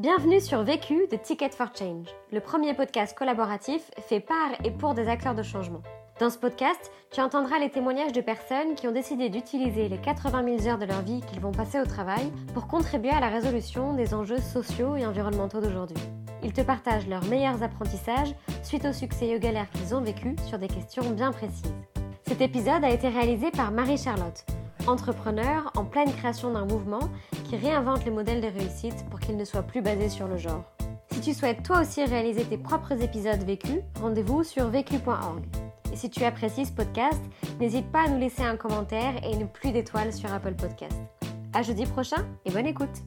Bienvenue sur Vécu de Ticket for Change, le premier podcast collaboratif fait par et pour des acteurs de changement. Dans ce podcast, tu entendras les témoignages de personnes qui ont décidé d'utiliser les 80 000 heures de leur vie qu'ils vont passer au travail pour contribuer à la résolution des enjeux sociaux et environnementaux d'aujourd'hui. Ils te partagent leurs meilleurs apprentissages suite aux succès et aux galères qu'ils ont vécus sur des questions bien précises. Cet épisode a été réalisé par Marie-Charlotte, entrepreneur en pleine création d'un mouvement qui réinvente les modèles de réussite pour qu'ils ne soient plus basés sur le genre. Si tu souhaites toi aussi réaliser tes propres épisodes vécus, rendez-vous sur vécu.org. Et si tu apprécies ce podcast, n'hésite pas à nous laisser un commentaire et une pluie d'étoiles sur Apple Podcast. À jeudi prochain et bonne écoute.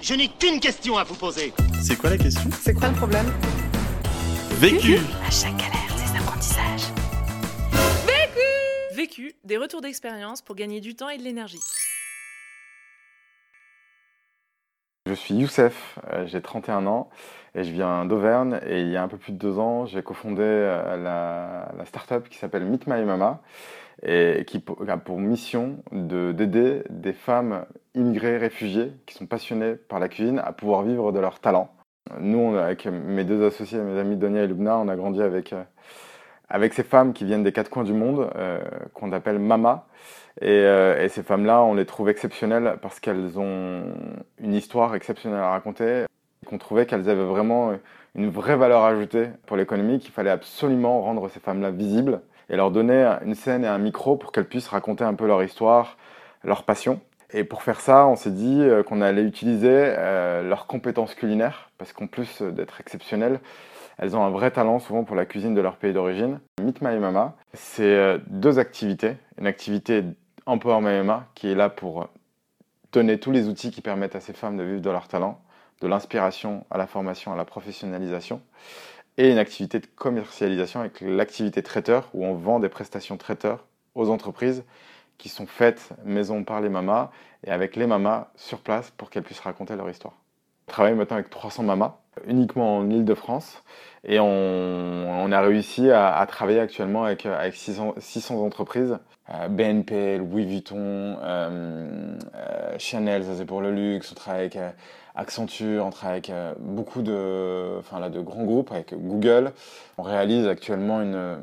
Je n'ai qu'une question à vous poser. C'est quoi la question? C'est quoi le problème? Vécu À chaque galère, des apprentissages. Vécu, des retours d'expérience pour gagner du temps et de l'énergie. Suis Youssef, euh, j'ai 31 ans et je viens d'Auvergne et il y a un peu plus de deux ans, j'ai cofondé euh, la, la start-up qui s'appelle Meet My Mama et qui a pour mission de- d'aider des femmes immigrées, réfugiées qui sont passionnées par la cuisine à pouvoir vivre de leur talent. Nous, avec mes deux associés, mes amis Donia et Lubna, on a grandi avec, euh, avec ces femmes qui viennent des quatre coins du monde, euh, qu'on appelle Mama. Et, euh, et ces femmes-là, on les trouve exceptionnelles parce qu'elles ont une histoire exceptionnelle à raconter, qu'on trouvait qu'elles avaient vraiment une vraie valeur ajoutée pour l'économie, qu'il fallait absolument rendre ces femmes-là visibles et leur donner une scène et un micro pour qu'elles puissent raconter un peu leur histoire, leur passion. Et pour faire ça, on s'est dit euh, qu'on allait utiliser euh, leurs compétences culinaires, parce qu'en plus d'être exceptionnelles, elles ont un vrai talent souvent pour la cuisine de leur pays d'origine. Meet My Mama, c'est euh, deux activités. Une activité Empower Mama qui est là pour euh, donner tous les outils qui permettent à ces femmes de vivre de leur talent, de l'inspiration à la formation, à la professionnalisation, et une activité de commercialisation avec l'activité traiteur où on vend des prestations traiteurs aux entreprises qui sont faites maison par les mamas et avec les mamas sur place pour qu'elles puissent raconter leur histoire. On travaille maintenant avec 300 mamas, uniquement en Ile-de-France, et on, a réussi à, travailler actuellement avec, avec 600, 600 entreprises. Euh, BNP, Louis Vuitton, euh, euh, Chanel, ça c'est pour le luxe, on travaille avec Accenture, on travaille avec beaucoup de, enfin, là, de grands groupes, avec Google. On réalise actuellement une,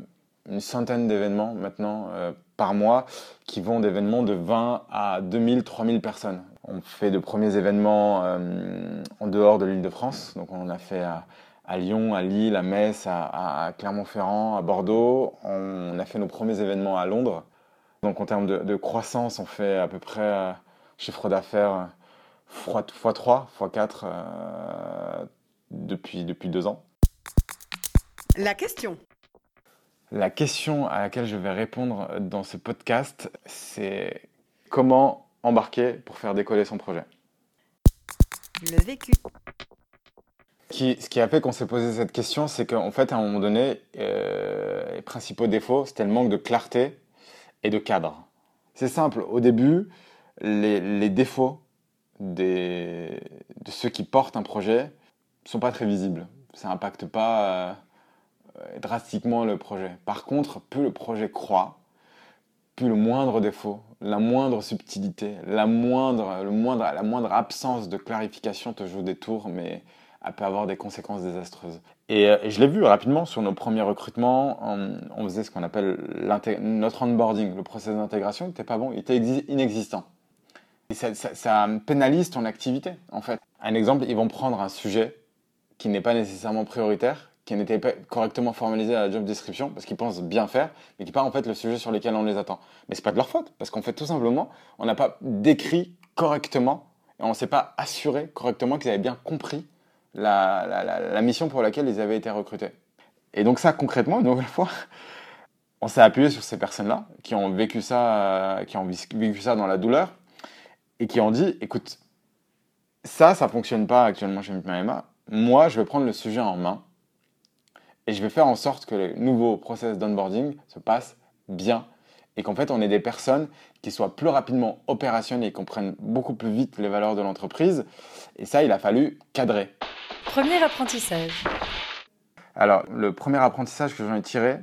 une centaine d'événements maintenant par mois qui vont d'événements de 20 à 2000, 3000 personnes. On fait de premiers événements euh, en dehors de l'île de France, donc on a fait à, à Lyon, à Lille, à Metz, à, Clermont-Ferrand, à Bordeaux. On a fait nos premiers événements à Londres. Donc en termes de, de croissance, on fait à peu près euh, chiffre d'affaires x3, x4 euh, depuis, depuis deux ans. La question. La question à laquelle je vais répondre dans ce podcast, c'est comment embarquer pour faire décoller son projet. Le vécu. Qui- ce qui a fait qu'on s'est posé cette question, c'est qu'en fait, à un moment donné, euh, les principaux défauts, c'était le manque de clarté et de cadre. C'est simple, au début, les, les défauts des, de ceux qui portent un projet sont pas très visibles. Ça n'impacte pas euh, euh, drastiquement le projet. Par contre, plus le projet croît, plus le moindre défaut, la moindre subtilité, la moindre, le moindre, la moindre absence de clarification te joue des tours, mais elle peut avoir des conséquences désastreuses. Et, euh, je l'ai vu rapidement sur nos premiers recrutements, on, faisait ce qu'on appelle notre onboarding, le process d'intégration n'était pas bon, il était exi- inexistant. Et ça pénalise ton activité, en fait. Un exemple, ils vont prendre un sujet qui n'est pas nécessairement prioritaire, qui n'était pas correctement formalisé à la job description, parce qu'ils pensent bien faire, mais qui pas en fait le sujet sur lequel on les attend. Mais c'est pas de leur faute, parce qu'en fait, tout simplement, on n'a pas décrit correctement, et on ne s'est pas assuré correctement qu'ils avaient bien compris la, la- mission pour laquelle ils avaient été recrutés. Et donc ça, concrètement, une nouvelle fois, on s'est appuyé sur ces personnes-là, qui ont vécu ça, euh, qui ont vécu ça dans la douleur, et qui ont dit, écoute, ça, ça fonctionne pas actuellement chez Mitmaema. Moi, je vais prendre le sujet en main et je vais faire en sorte que le nouveau process d'onboarding se passe bien et qu'en fait, on ait des personnes qui soient plus rapidement opérationnelles et comprennent beaucoup plus vite les valeurs de l'entreprise. Et ça, il a fallu cadrer. Premier apprentissage. Alors, le premier apprentissage que j'en ai tiré,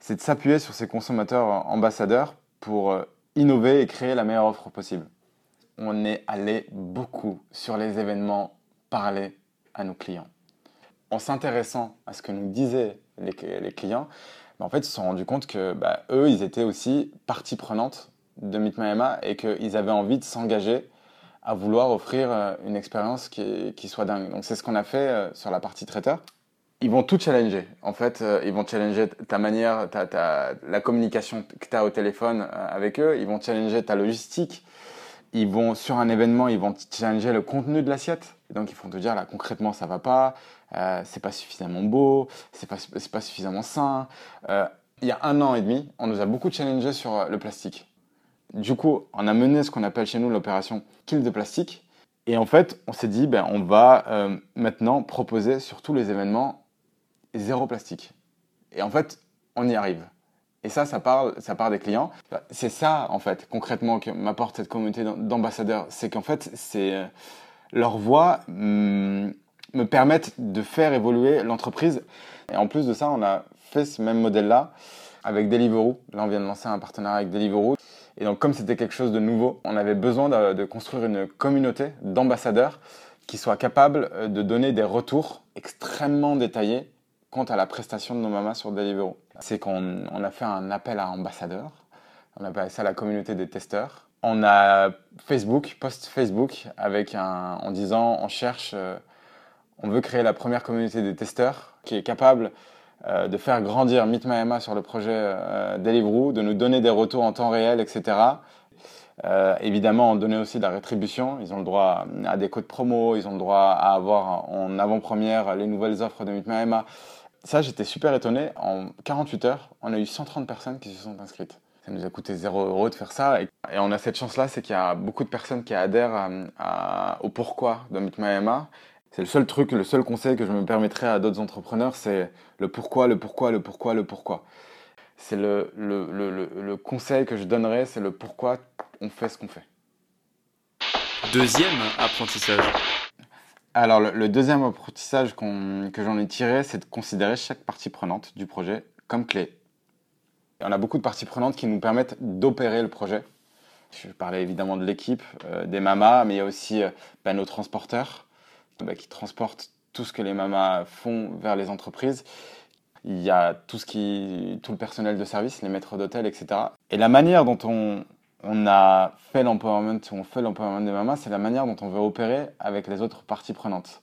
c'est de s'appuyer sur ces consommateurs ambassadeurs pour euh, innover et créer la meilleure offre possible. On est allé beaucoup sur les événements parler à nos clients. En s'intéressant à ce que nous disaient les, clients, bah, en fait, ils se sont rendus compte que bah, eux, ils étaient aussi partie prenante de Meet My Emma et qu'ils avaient envie de s'engager à vouloir offrir euh, une expérience qui, qui, soit dingue. Donc c'est ce qu'on a fait euh, sur la partie traiteur. Ils vont tout challenger. En fait, euh, ils vont challenger ta manière, ta, ta, la communication que tu as au téléphone avec eux. Ils vont challenger ta logistique. Ils vont, sur un événement, ils vont challenger le contenu de l'assiette. Donc, ils vont te dire, là, concrètement, ça va pas, euh, c'est pas suffisamment beau, c'est pas, pas suffisamment sain. Euh, il y a un an et demi, on nous a beaucoup challengé sur le plastique. Du coup, on a mené ce qu'on appelle chez nous l'opération Kill de plastique. Et en fait, on s'est dit, ben, on va euh, maintenant proposer sur tous les événements zéro plastique. Et en fait, on y arrive. Et ça, ça parle, ça part des clients. C'est ça, en fait, concrètement, que m'apporte cette communauté d'ambassadeurs. C'est qu'en fait, c'est euh, leur voix mm, me permettent de faire évoluer l'entreprise. Et en plus de ça, on a fait ce même modèle-là avec Deliveroo. Là, on vient de lancer un partenariat avec Deliveroo. Et donc, comme c'était quelque chose de nouveau, on avait besoin de, construire une communauté d'ambassadeurs qui soient capables euh, de donner des retours extrêmement détaillés quant à la prestation de nos mamas sur Deliveroo. C'est qu'on on a fait un appel à ambassadeurs. On appelle ça la communauté des testeurs. On a Facebook, post Facebook, avec un, en disant on cherche, euh, on veut créer la première communauté des testeurs qui est capable euh, de faire grandir Meet My Emma sur le projet euh, Deliveroo, de nous donner des retours en temps réel, etc. Euh, évidemment, on donnait aussi de la rétribution. Ils ont le droit à des codes promo, ils ont le droit à avoir en avant-première les nouvelles offres de Meet My Emma. Ça, j'étais super étonné. En 48 heures, on a eu 130 personnes qui se sont inscrites. Ça nous a coûté 0 euros de faire ça. Et, on a cette chance-là, c'est qu'il y a beaucoup de personnes qui adhèrent au pourquoi de Meet My Emma. C'est le seul truc, le seul conseil que je me permettrais à d'autres entrepreneurs, c'est le pourquoi, le pourquoi, le pourquoi, le pourquoi. C'est le, le, le, le, conseil que je donnerais, c'est le pourquoi on fait ce qu'on fait. Deuxième apprentissage. Alors le, deuxième apprentissage qu que j'en ai tiré, c'est de considérer chaque partie prenante du projet comme clé. On a beaucoup de parties prenantes qui nous permettent d'opérer le projet. Je parlais évidemment de l'équipe, euh, des mamas, mais il y a aussi euh, ben, nos transporteurs, bah, qui transportent tout ce que les mamas font vers les entreprises. Il y a tout, ce qui, tout le personnel de service, les maîtres d'hôtel, etc. Et la manière dont on, on a fait l'empowerment, on fait l'empowerment des mamas, c'est la manière dont on veut opérer avec les autres parties prenantes.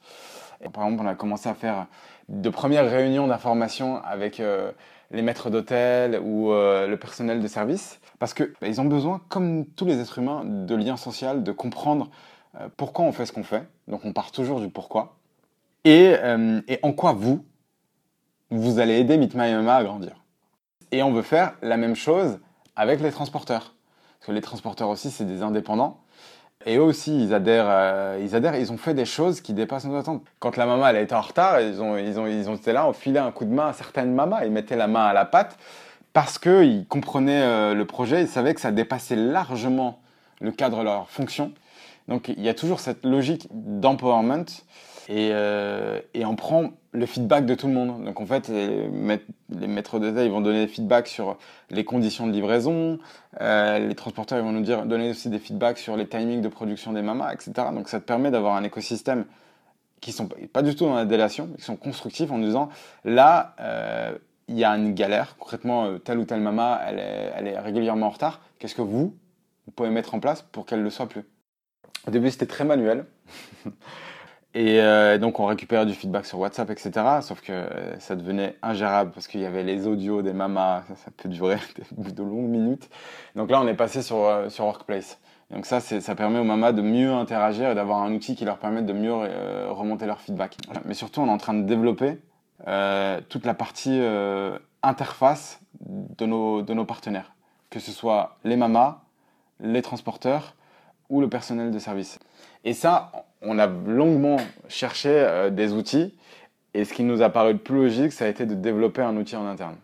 Par exemple, on a commencé à faire de premières réunions d'information avec euh, les maîtres d'hôtel ou euh, le personnel de service, parce qu'ils bah, ont besoin, comme tous les êtres humains, de liens sociaux, de comprendre pourquoi on fait ce qu'on fait? Donc on part toujours du pourquoi. Et, euh, et en quoi vous, vous allez aider Meet My MMA à grandir? Et on veut faire la même chose avec les transporteurs. Parce que les transporteurs aussi, c'est des indépendants. Et eux aussi, ils adhèrent, euh, ils adhèrent, ils ont fait des choses qui dépassent nos attentes. Quand la maman, elle été en retard, ils ont, ils ont, ils ont été là, on filait un coup de main à certaines mamas, ils mettaient la main à la pâte parce qu'ils comprenaient euh, le projet, ils savaient que ça dépassait largement le cadre de leur fonction. Donc il y a toujours cette logique d'empowerment et, euh, et, on prend le feedback de tout le monde. Donc en fait, les, maîtres d'hôtel ils vont donner des feedbacks sur les conditions de livraison, euh, les transporteurs ils vont nous donner aussi des feedbacks sur les timings de production des mamas, etc. Donc ça te permet d'avoir un écosystème qui sont pas du tout dans la délation, qui sont constructifs en disant là, euh, il y a une galère, concrètement, telle ou telle est, elle est régulièrement en retard. Qu'est-ce que vous, vous pouvez mettre en place pour qu'elle ne le soit plus? Au début, c'était très manuel. Et euh, donc on récupérait du feedback sur WhatsApp, etc. Sauf que euh, ça devenait ingérable parce qu'il y avait les audios des mamas, ça, peut durer de longues minutes. Donc là on est passé sur, euh, sur Workplace. Donc ça, ça permet aux mamas de mieux interagir et d'avoir un outil qui leur permet de mieux remonter leur feedback. Mais surtout on est en train de développer toute la partie interface de nos, de nos partenaires. Que ce soit les mamas, les transporteurs ou le personnel de service. Et ça, on a longuement cherché euh, des outils et ce qui nous a paru le plus logique, ça a été de développer un outil en interne.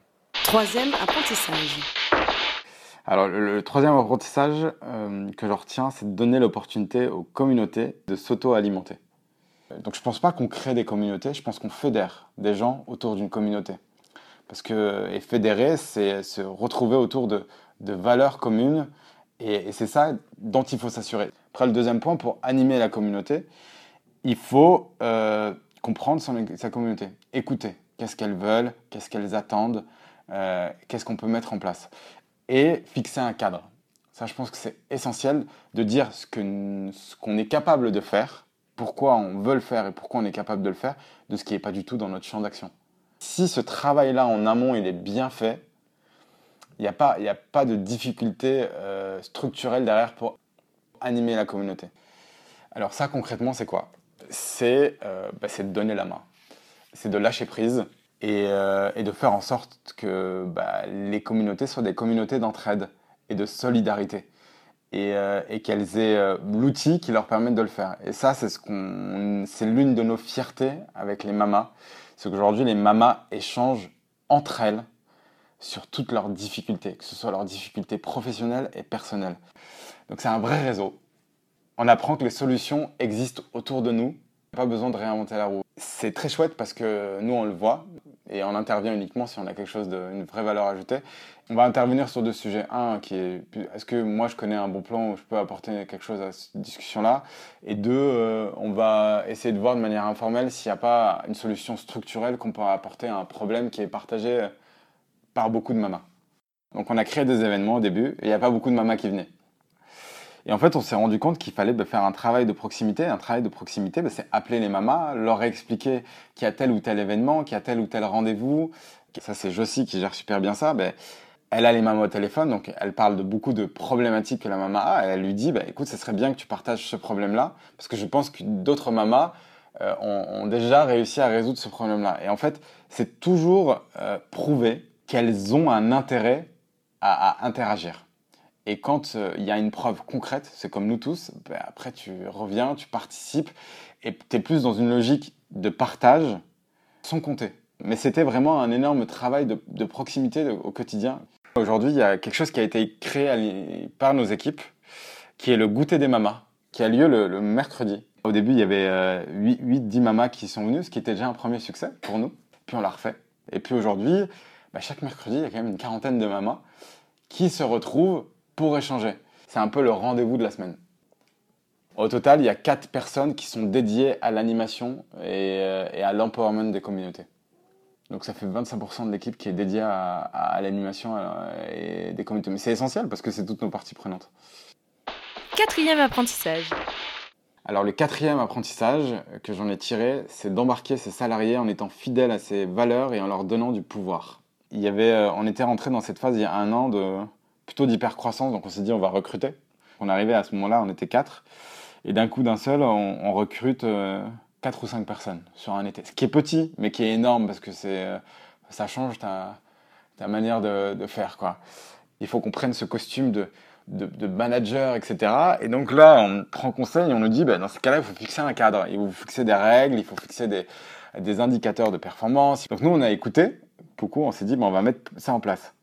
Troisième apprentissage. Alors le, le troisième apprentissage euh, que je retiens, c'est de donner l'opportunité aux communautés de s'auto-alimenter. Donc je pense pas qu'on crée des communautés, je pense qu'on fédère des gens autour d'une communauté. Parce que et fédérer, c'est se retrouver autour de, de valeurs communes et, c'est ça dont il faut s'assurer. Après, le deuxième point, pour animer la communauté, il faut euh, comprendre sa communauté, écouter qu'est-ce qu'elles veulent, qu'est-ce qu'elles attendent, euh, qu'est-ce qu'on peut mettre en place. Et fixer un cadre. Ça, je pense que c'est essentiel de dire ce qu'on est capable de faire, pourquoi on veut le faire et pourquoi on est capable de le faire, de ce qui n'est pas du tout dans notre champ d'action. Si ce travail-là en amont, il est bien fait, il n'y a, pas- y a pas de difficulté euh, structurelle derrière pour animer la communauté. Alors ça, concrètement, c'est quoi? C'est euh, bah, de donner la main. C'est de lâcher prise et, euh, de faire en sorte que bah, les communautés soient des communautés d'entraide et de solidarité. Et, euh, qu'elles aient l'outil qui leur permette de le faire. Et ça, c'est ce qu'on, c'est l'une de nos fiertés avec les mamas. C'est qu'aujourd'hui, les mamas échangent entre elles sur toutes leurs difficultés, que ce soit leurs difficultés professionnelles et personnelles. Donc c'est un vrai réseau. On apprend que les solutions existent autour de nous. Pas besoin de réinventer la roue. C'est très chouette parce que nous, on le voit et on intervient uniquement si on a quelque chose de, une vraie valeur ajoutée. On va intervenir sur deux sujets. Un, qui est est-ce que moi je connais un bon plan où je peux apporter quelque chose à cette discussion-là? Et deux, euh, on va essayer de voir de manière informelle s'il n'y a pas une solution structurelle qu'on peut apporter à un problème qui est partagé par beaucoup de mamas. Donc on a créé des événements au début et il n'y a pas beaucoup de mamas qui venaient. Et en fait, on s'est rendu compte qu'il fallait bah, faire un travail de proximité. Un travail de proximité, bah, c'est appeler les mamas, leur expliquer qu'il y a tel ou tel événement, qu'il y a tel ou tel rendez-vous. Ça, c'est Josie qui gère super bien ça. Bah, elle a les mamas au téléphone, donc elle parle de beaucoup de problématiques que la maman a. Et elle lui dit, écoute, ce serait bien que tu partages ce problème-là, parce que je pense que d'autres mamas euh, ont, ont déjà réussi à résoudre ce problème-là. Et en fait, c'est toujours euh, prouvé qu'elles ont un intérêt à, interagir. Et quand il euh, y a une preuve concrète, c'est comme nous tous, ben après tu reviens, tu participes, et tu es plus dans une logique de partage sans compter. Mais c'était vraiment un énorme travail de, proximité au quotidien. Aujourd'hui, il y a quelque chose qui a été créé par nos équipes, qui est le goûter des mamas, qui a lieu le, mercredi. Au début, il y avait 8-10 mamas qui sont venues, ce qui était déjà un premier succès pour nous. Puis on l'a refait. Et puis aujourd'hui, bah, chaque mercredi, il y a quand même une quarantaine de mamas qui se retrouvent pour échanger. C'est un peu le rendez-vous de la semaine. Au total, il y a quatre personnes qui sont dédiées à l'animation et, euh, et à l'empowerment des communautés. Donc ça fait 25% de l'équipe qui est dédiée à, à l'animation euh, et des communautés. Mais c'est essentiel parce que c'est toutes nos parties prenantes. Quatrième apprentissage. Alors le quatrième apprentissage que j'en ai tiré, c'est d'embarquer ses salariés en étant fidèle à ses valeurs et en leur donnant du pouvoir. Il y avait, euh, on était rentré dans cette phase il y a un an de plutôt d'hypercroissance, donc on s'est dit on va recruter. On arrivait à ce moment-là, on était quatre, et d'un coup d'un seul, on, recrute euh, quatre ou cinq personnes sur un été. Ce qui est petit, mais qui est énorme parce que c'est, euh, ça change ta, ta manière de, faire quoi. Il faut qu'on prenne ce costume de de, manager, etc. Et donc là, on prend conseil et on nous dit, ben, dans ce cas-là, il faut fixer un cadre, il faut fixer des règles, il faut fixer des, des indicateurs de performance. Donc nous, on a écouté beaucoup, on s'est dit, ben, on va mettre ça en place.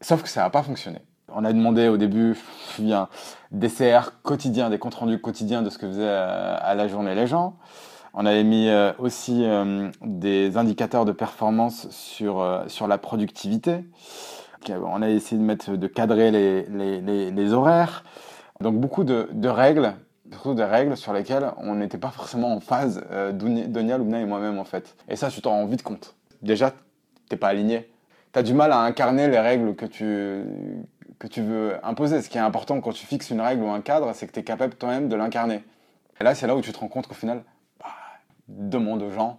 Sauf que ça n'a pas fonctionné. On a demandé au début des CR quotidiens, des comptes rendus quotidiens de ce que faisaient euh, à la journée les gens. On avait mis euh, aussi euh, des indicateurs de performance sur, sur la productivité. On a essayé de mettre, de cadrer les, les, les, horaires. Donc beaucoup de, de règles, surtout des règles sur lesquelles on n'était pas forcément en phase, Donia, Lubna et moi-même en fait. Et ça, tu t'en rends vite compte. Déjà, t'es pas aligné. T'as du mal à incarner les règles que tu, que tu veux imposer. Ce qui est important quand tu fixes une règle ou un cadre, c'est que tu es capable toi-même de l'incarner. Et là, c'est là où tu te rends compte qu'au final, bah, demande aux gens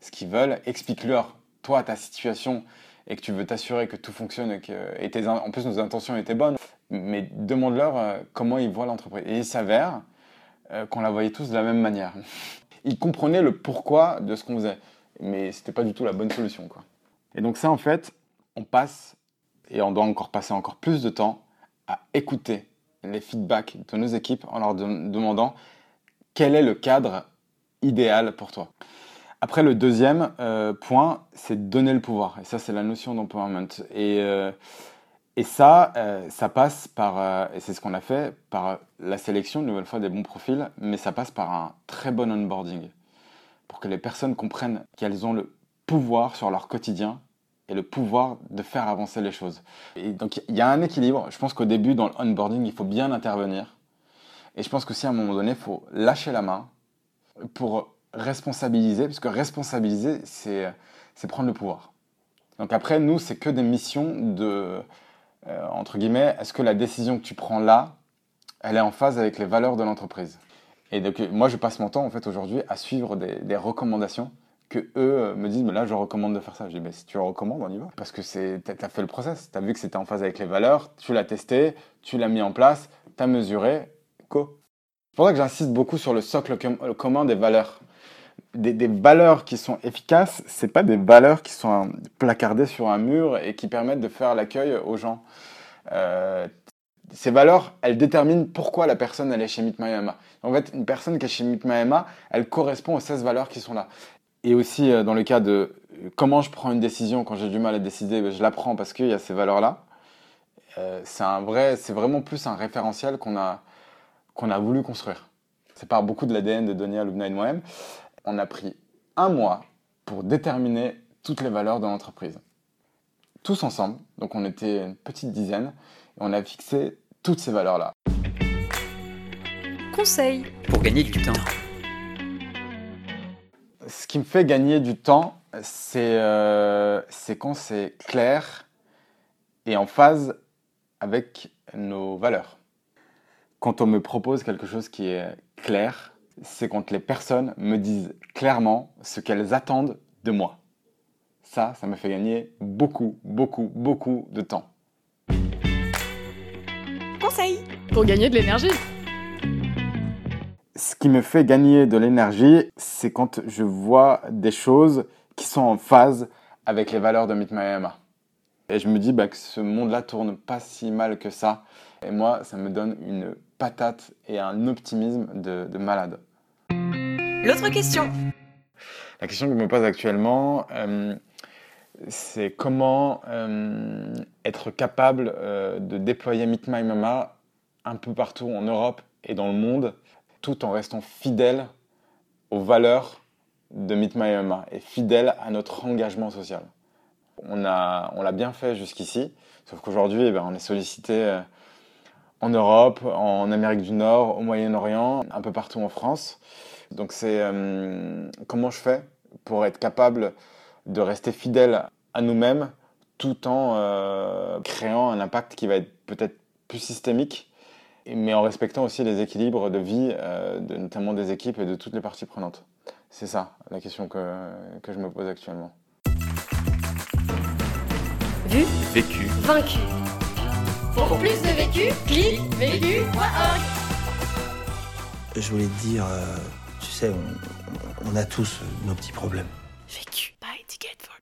ce qu'ils veulent, explique-leur, toi, ta situation, et que tu veux t'assurer que tout fonctionne et que en plus nos intentions étaient bonnes, mais demande-leur euh, comment ils voient l'entreprise. Et il s'avère euh, qu'on la voyait tous de la même manière. Ils comprenaient le pourquoi de ce qu'on faisait, mais c'était pas du tout la bonne solution. Quoi. Et donc ça, en fait, on passe, et on doit encore passer encore plus de temps, à écouter les feedbacks de nos équipes en leur de demandant quel est le cadre idéal pour toi. Après, le deuxième euh, point, c'est donner le pouvoir. Et ça, c'est la notion d'empowerment. Et, euh, et ça, euh, ça passe par, et c'est ce qu'on a fait, par la sélection, une nouvelle fois, des bons profils, mais ça passe par un très bon onboarding. Pour que les personnes comprennent qu'elles ont le pouvoir sur leur quotidien et le pouvoir de faire avancer les choses. Et donc, il y a un équilibre. Je pense qu'au début, dans le onboarding, il faut bien intervenir. Et je pense qu'aussi, à un moment donné, il faut lâcher la main pour responsabiliser, parce que responsabiliser, c'est prendre le pouvoir. Donc après, nous, c'est que des missions de, euh, entre guillemets, est-ce que la décision que tu prends là, elle est en phase avec les valeurs de l'entreprise? Et donc, moi, je passe mon temps, en fait, aujourd'hui, à suivre des, recommandations que eux euh, me disent, mais là, je recommande de faire ça. Je dis, mais si tu le recommandes, on y va. Parce que tu as fait le process, tu as vu que c'était en phase avec les valeurs, tu l'as testé, tu l'as mis en place, tu as mesuré, co. C'est pour ça que j'insiste beaucoup sur le socle commun des valeurs. Des, valeurs qui sont efficaces, c'est pas des valeurs qui sont placardées sur un mur et qui permettent de faire l'accueil aux gens. Euh, ces valeurs, elles déterminent pourquoi la personne elle est chez Meet. En fait, une personne qui est chez Meet elle correspond aux 16 valeurs qui sont là. Et aussi, euh, dans le cas de euh, comment je prends une décision quand j'ai du mal à décider, ben, je la prends parce qu'il y a ces valeurs-là. Euh, c'est vrai, vraiment plus un référentiel qu'on a, qu'on a voulu construire. C'est par beaucoup de l'ADN de Donia Lubna et moi-même. On a pris un mois pour déterminer toutes les valeurs de l'entreprise. Tous ensemble, donc on était une petite dizaine, on a fixé toutes ces valeurs-là. Conseil Pour gagner du temps. Ce qui me fait gagner du temps, c'est euh, c'est quand c'est clair et en phase avec nos valeurs. Quand on me propose quelque chose qui est clair, c'est quand les personnes me disent clairement ce qu'elles attendent de moi. Ça, ça me fait gagner beaucoup, beaucoup, beaucoup de temps. Pour gagner de l'énergie Ce qui me fait gagner de l'énergie, c'est quand je vois des choses qui sont en phase avec les valeurs de Meet My MMA. Et je me dis bah, que ce monde-là tourne pas si mal que ça. Et moi, ça me donne une patate et un optimisme de, de malade. L'autre question La question que je me pose actuellement, euh, c'est comment euh, être capable euh, de déployer Meet My Mama un peu partout en Europe et dans le monde, tout en restant fidèle aux valeurs de Meet My Mama et fidèle à notre engagement social. On l'a bien fait jusqu'ici, sauf qu'aujourd'hui, eh ben, on est sollicité euh, en Europe, en Amérique du Nord, au Moyen-Orient, un peu partout en France. Donc c'est comment je fais pour être capable de rester fidèle à nous-mêmes tout en euh, créant un impact qui va être peut-être plus systémique, mais en respectant aussi les équilibres de vie, euh, de, notamment des équipes et de toutes les parties prenantes. C'est ça la question que, que je me pose actuellement. Vu, Vécu. vaincu. Pour plus de vécu, clique vécu.org. Je voulais te dire, euh, tu sais, on, on a tous nos petits problèmes. Vécu. get for